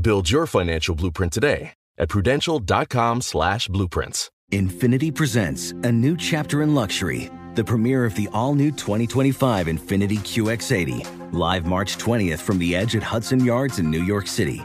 Build your financial blueprint today at prudential.com slash blueprints. Infiniti presents a new chapter in luxury, the premiere of the all-new 2025 Infiniti QX80, live March 20th from the edge at Hudson Yards in New York City,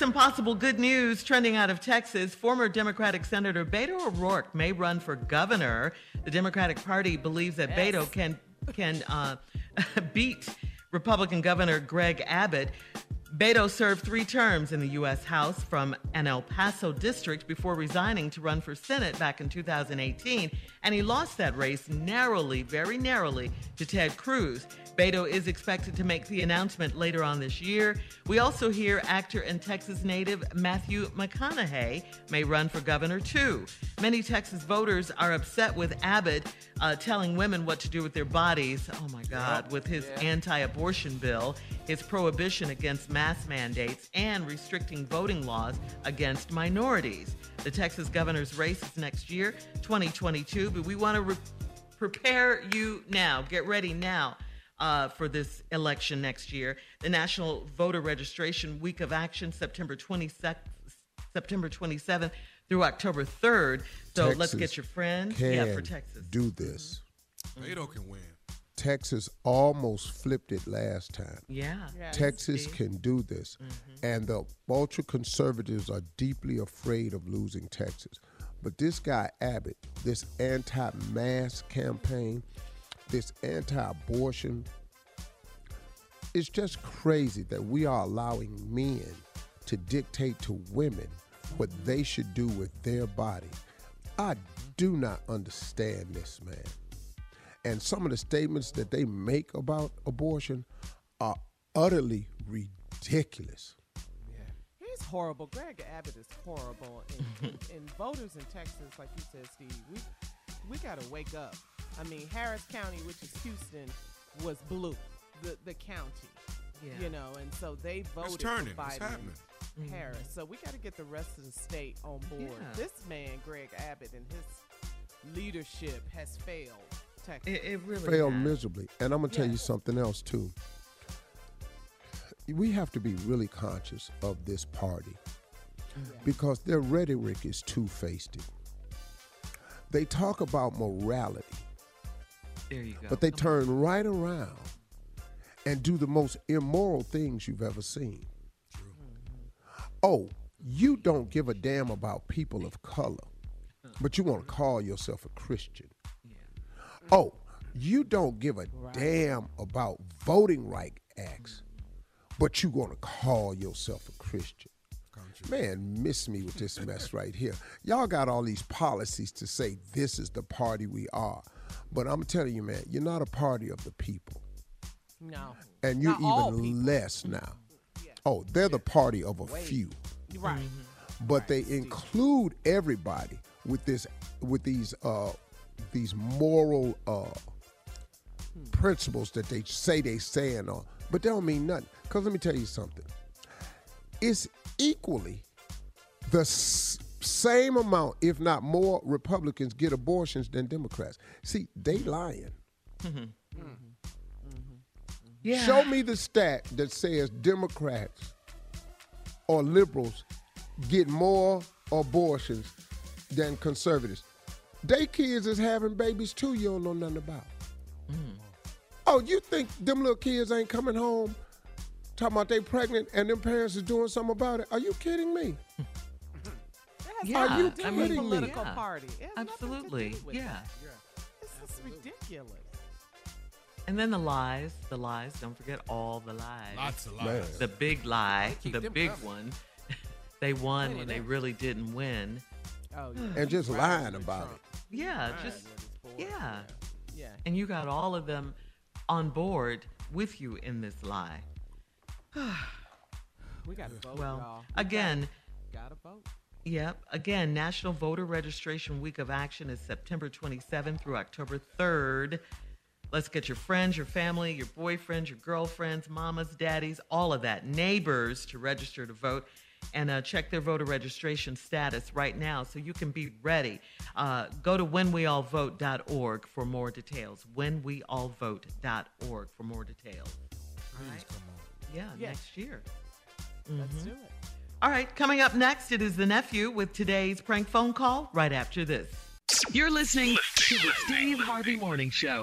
Some possible good news trending out of Texas. Former Democratic Senator Beto O'Rourke may run for governor. The Democratic Party believes that yes. Beto can can uh, beat Republican Governor Greg Abbott. Beto served three terms in the U.S. House from an El Paso district before resigning to run for Senate back in 2018, and he lost that race narrowly, very narrowly, to Ted Cruz. Beto is expected to make the announcement later on this year. We also hear actor and Texas native Matthew McConaughey may run for governor too. Many Texas voters are upset with Abbott uh, telling women what to do with their bodies. Oh my God, with his yeah. anti abortion bill, his prohibition against mask mandates, and restricting voting laws against minorities. The Texas governor's race is next year, 2022, but we want to re- prepare you now. Get ready now uh, for this election next year. The National Voter Registration Week of Action, September 22nd, September 27th through October 3rd. So Texas let's get your friend. Yeah, for Texas. Do this. Mm-hmm. Beto can win. Texas almost flipped it last time. Yeah. Yes. Texas can do this. Mm-hmm. And the ultra conservatives are deeply afraid of losing Texas. But this guy, Abbott, this anti mass campaign, this anti-abortion it's just crazy that we are allowing men to dictate to women what they should do with their body. I do not understand this, man. And some of the statements that they make about abortion are utterly ridiculous. Yeah. He's horrible. Greg Abbott is horrible. And, and, and voters in Texas, like you said, Steve, we we got to wake up. I mean, Harris County, which is Houston, was blue, the the county. Yeah. You know, and so they voted it's turning. for Biden. It's happening. Harris. Mm-hmm. So we got to get the rest of the state on board. Yeah. This man, Greg Abbott, and his leadership has failed. Texas. It, it really failed has. miserably. And I'm gonna tell you something else too. We have to be really conscious of this party because their rhetoric is two-faced. They talk about morality There you go. But they turn right around and do the most immoral things you've ever seen. Mm-hmm. Oh, you don't give a damn about people of color, but you want to call yourself a Christian. Oh, you don't give a damn about voting right acts, mm-hmm. but you want to call yourself a Christian. Man, miss me with this mess right here. Y'all got all these policies to say this is the party we are. But I'm telling you, man, you're not a party of the people. No. And you're Not even less now. Oh, they're the party of a few. Right. But they include everybody with this with these uh these moral uh principles that they say they stand on. But they don't mean nothing. Cause let me tell you something. It's equally the s- same amount, if not more, Republicans get abortions than Democrats. See, they lying. Yeah. Show me the stat that says Democrats or liberals get more abortions than conservatives. They kids is having babies too. You don't know nothing about. Mm-hmm. Oh, you think them little kids ain't coming home talking about they pregnant and them parents is doing something about it? Are you kidding me? Yeah, Are you I kidding mean, me? political Yeah. party. It has nothing to Absolutely. do with Yeah. that. This is ridiculous. And then the lies, the lies. Don't forget all the lies. Lots of Man. lies. The big lie, the big coming. one. they won Plenty when they really didn't win. Oh, yeah. And just lying about Trump. Yeah, Right, just with yeah. Yeah. And you got all of them on board with you in this lie. We got to vote, Well, y'all. again, Got to vote. Yep. Again, National Voter Registration Week of Action is September 27th through October 3rd. Let's get your friends, your family, your boyfriends, your girlfriends, mamas, daddies, all of that, neighbors to register to vote and uh, check their voter registration status right now so you can be ready. Uh, go to whenweallvote.org for more details. Whenweallvote.org for more details. All right? Yeah, Yeah. next year. Let's Mhm. do it. All right, coming up next, it is the nephew with today's prank phone call right after this. You're listening to the Steve Harvey Morning Show.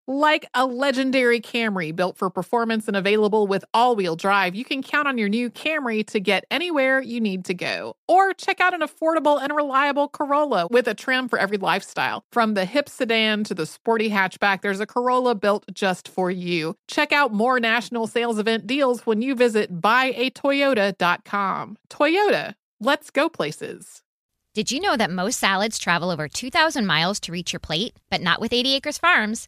Like a legendary Camry built for performance and available with all wheel drive, you can count on your new Camry to get anywhere you need to go. Or check out an affordable and reliable Corolla with a trim for every lifestyle. From the hip sedan to the sporty hatchback, there's a Corolla built just for you. Check out more national sales event deals when you visit buyatoyota.com. Toyota, let's go places. Did you know that most salads travel over 2,000 miles to reach your plate? But not with 80 Acres Farms.